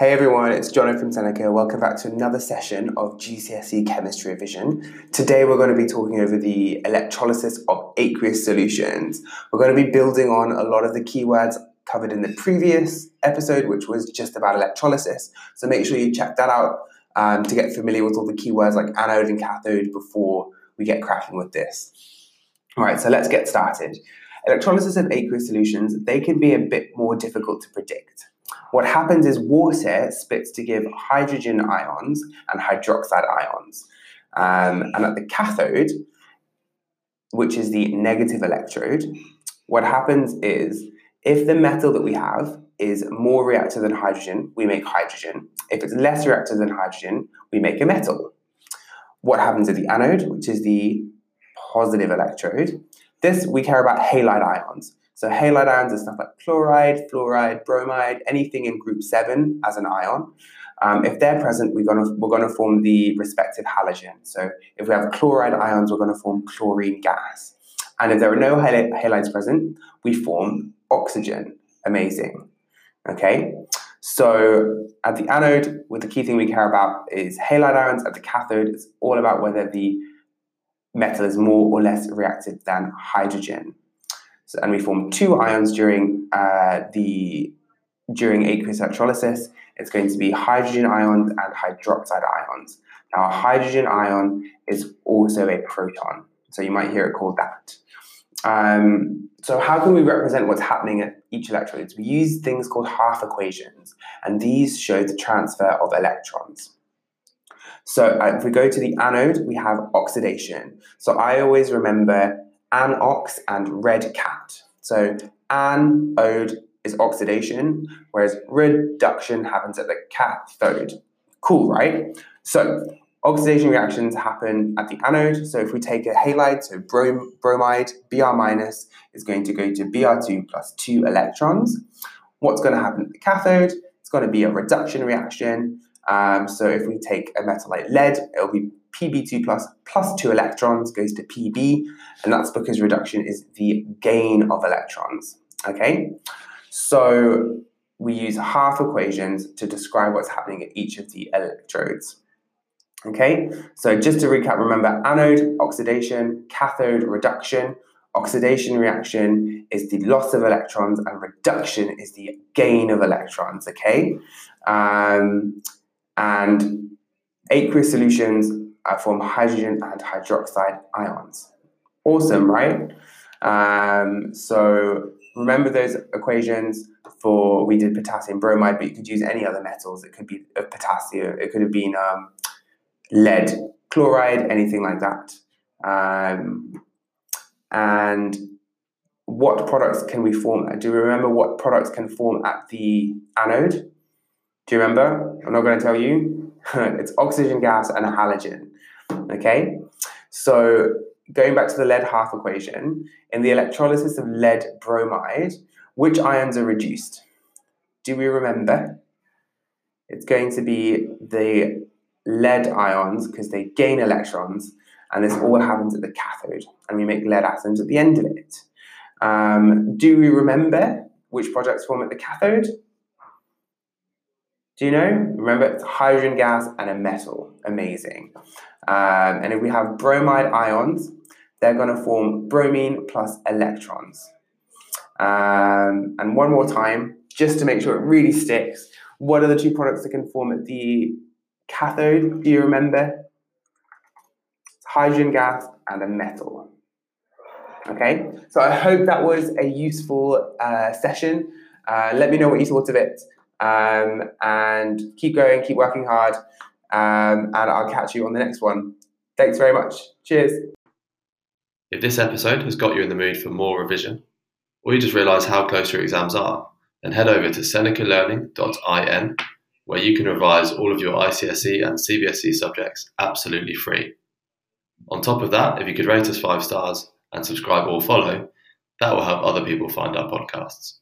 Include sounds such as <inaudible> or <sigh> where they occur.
Hey everyone, it's Jono from Seneca. Welcome back to another session of GCSE Chemistry Revision. Today we're going to be talking over the electrolysis of aqueous solutions. We're going to be building on a lot of the keywords covered in the previous episode, which was just about electrolysis. So make sure you check that out um, to get familiar with all the keywords like anode and cathode before we get cracking with this. All right, so let's get started. Electrolysis of aqueous solutions, they can be a bit more difficult to predict. What happens is water splits to give hydrogen ions and hydroxide ions. Um, and at the cathode, which is the negative electrode, what happens is if the metal that we have is more reactive than hydrogen, we make hydrogen. If it's less reactive than hydrogen, we make a metal. What happens at the anode, which is the positive electrode? This we care about halide ions. So halide ions are stuff like chloride, fluoride, bromide, anything in group 7 as an ion. Um, if they're present, we're going to we're to form the respective halogen. So if we have chloride ions, we're going to form chlorine gas. And if there are no hal- halides present, we form oxygen. Amazing. Okay. So at the anode, with the key thing we care about is halide ions. At the cathode, it's all about whether the metal is more or less reactive than hydrogen. So, and we form two ions during uh, the during aqueous electrolysis. It's going to be hydrogen ions and hydroxide ions. Now, a hydrogen ion is also a proton, so you might hear it called that. Um, so, how can we represent what's happening at each electrode? We use things called half equations, and these show the transfer of electrons. So, uh, if we go to the anode, we have oxidation. So, I always remember anox and red cat. So anode is oxidation, whereas reduction happens at the cathode. Cool, right? So oxidation reactions happen at the anode. So if we take a halide, so brom- bromide, Br minus is going to go to Br2 plus two electrons. What's going to happen at the cathode? It's going to be a reduction reaction. Um, so if we take a metal like lead, it'll be Pb2 plus plus two electrons goes to Pb, and that's because reduction is the gain of electrons. Okay, so we use half equations to describe what's happening at each of the electrodes. Okay, so just to recap, remember anode, oxidation, cathode, reduction. Oxidation reaction is the loss of electrons, and reduction is the gain of electrons. Okay, um, and aqueous solutions form hydrogen and hydroxide ions. Awesome, right? Um, so remember those equations for we did potassium bromide, but you could use any other metals. It could be potassium. It could have been um, lead, chloride, anything like that. Um, and what products can we form? Do you remember what products can form at the anode? Do you remember? I'm not going to tell you. <laughs> it's oxygen gas and a halogen. Okay, so going back to the lead half equation, in the electrolysis of lead bromide, which ions are reduced? Do we remember? It's going to be the lead ions because they gain electrons, and this all happens at the cathode, and we make lead atoms at the end of it. Um, do we remember which products form at the cathode? Do you know? Remember, it's hydrogen gas and a metal. Amazing. Um, and if we have bromide ions, they're going to form bromine plus electrons. Um, and one more time, just to make sure it really sticks, what are the two products that can form at the cathode? Do you remember? It's hydrogen gas and a metal. Okay, so I hope that was a useful uh, session. Uh, let me know what you thought of it um, and keep going, keep working hard, um, and I'll catch you on the next one. Thanks very much. Cheers. If this episode has got you in the mood for more revision, or you just realise how close your exams are, then head over to senecalearning.in where you can revise all of your ICSE and CBSE subjects absolutely free. On top of that, if you could rate us five stars and subscribe or follow, that will help other people find our podcasts.